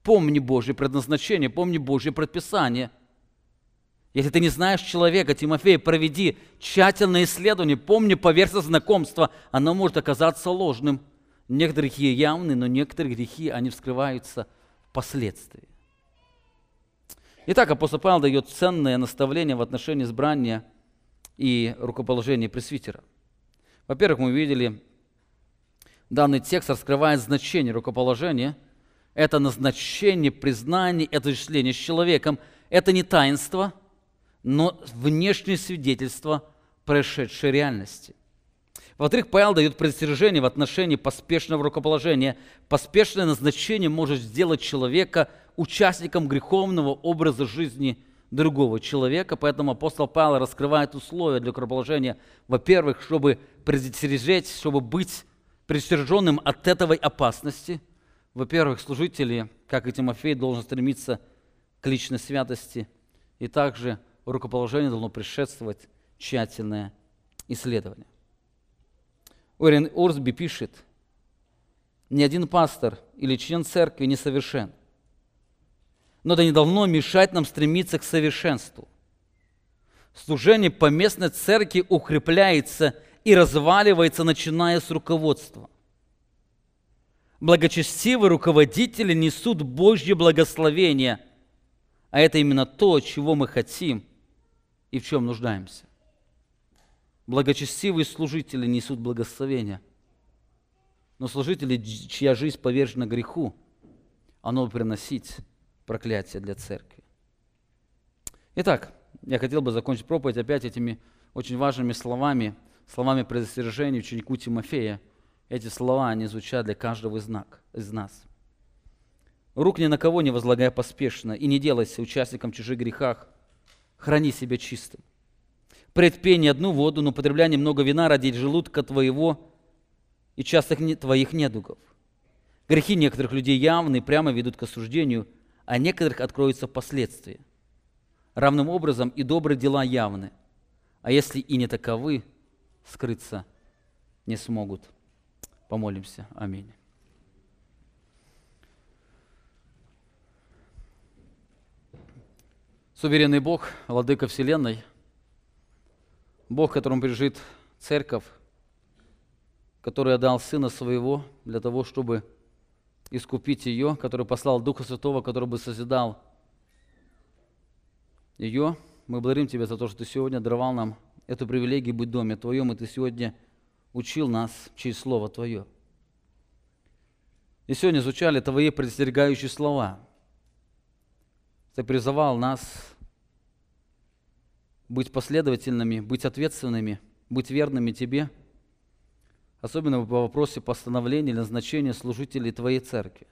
S2: Помни Божье предназначение, помни Божье предписание – если ты не знаешь человека, Тимофей, проведи тщательное исследование, помни поверхность знакомства, оно может оказаться ложным. Некоторые грехи явны, но некоторые грехи, они вскрываются впоследствии. Итак, апостол Павел дает ценное наставление в отношении избрания и рукоположения пресвитера. Во-первых, мы видели, данный текст раскрывает значение рукоположения. Это назначение, признание, это осуществление с человеком. Это не таинство, но внешнее свидетельство происшедшей реальности – во-вторых, Павел дает предостережение в отношении поспешного рукоположения. Поспешное назначение может сделать человека участником греховного образа жизни другого человека. Поэтому апостол Павел раскрывает условия для рукоположения. Во-первых, чтобы предостережать, чтобы быть предостереженным от этой опасности. Во-первых, служители, как и Тимофей, должен стремиться к личной святости. И также рукоположение должно предшествовать тщательное исследование. Уоррен Орсби пишет, ни один пастор или член церкви не совершен. Но это не должно мешать нам стремиться к совершенству. Служение по местной церкви укрепляется и разваливается, начиная с руководства. Благочестивые руководители несут Божье благословение, а это именно то, чего мы хотим и в чем нуждаемся. Благочестивые служители несут благословение. Но служители, чья жизнь повержена греху, оно приносить проклятие для церкви. Итак, я хотел бы закончить проповедь опять этими очень важными словами, словами предостережения ученику Тимофея. Эти слова, они звучат для каждого из, из нас. Рук ни на кого не возлагая поспешно, и не делайся участником чужих грехах, храни себя чистым предпей не одну воду, но употребляй немного вина ради желудка твоего и частых твоих недугов. Грехи некоторых людей явны и прямо ведут к осуждению, а некоторых откроются впоследствии. Равным образом и добрые дела явны, а если и не таковы, скрыться не смогут. Помолимся. Аминь. Суверенный Бог, Владыка Вселенной – Бог, которому принадлежит церковь, который отдал Сына Своего для того, чтобы искупить ее, который послал Духа Святого, который бы созидал ее. Мы благодарим Тебя за то, что Ты сегодня даровал нам эту привилегию быть в Доме Твоем, и Ты сегодня учил нас через Слово Твое. И сегодня звучали Твои предостерегающие слова. Ты призывал нас быть последовательными, быть ответственными, быть верными Тебе, особенно по вопросе постановления или назначения служителей Твоей церкви.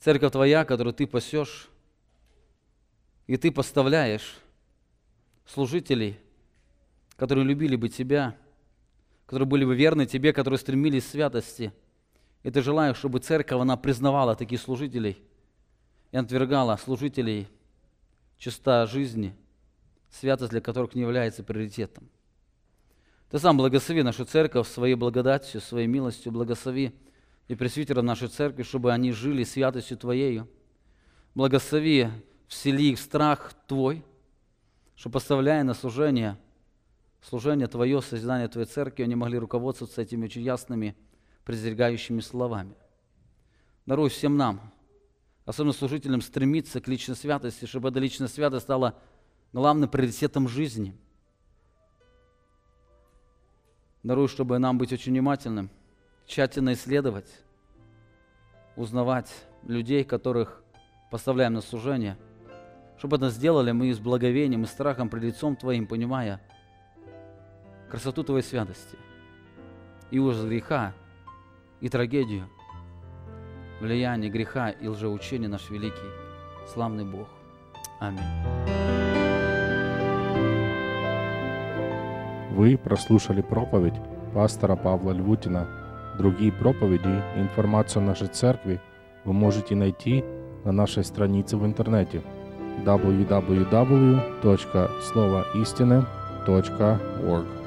S2: Церковь Твоя, которую Ты пасешь, и Ты поставляешь служителей, которые любили бы Тебя, которые были бы верны Тебе, которые стремились к святости. И Ты желаешь, чтобы церковь, она признавала таких служителей и отвергала служителей чиста жизни – святость для которых не является приоритетом. Ты сам благослови нашу церковь своей благодатью, своей милостью, благослови и пресвитеров нашей церкви, чтобы они жили святостью Твоею. Благослови, всели их страх Твой, чтобы поставляя на служение, служение Твое, созидание Твоей церкви, они могли руководствоваться этими очень ясными, презергающими словами. Даруй всем нам, особенно служителям, стремиться к личной святости, чтобы эта личная святость стала главным приоритетом жизни. Даруй, чтобы нам быть очень внимательным, тщательно исследовать, узнавать людей, которых поставляем на служение, чтобы это сделали мы с благовением и страхом пред лицом Твоим, понимая красоту Твоей святости и ужас греха, и трагедию, влияние греха и лжеучения наш великий, славный Бог. Аминь.
S1: Вы прослушали проповедь пастора Павла Львутина. Другие проповеди и информацию о нашей церкви вы можете найти на нашей странице в интернете www.словоистины.org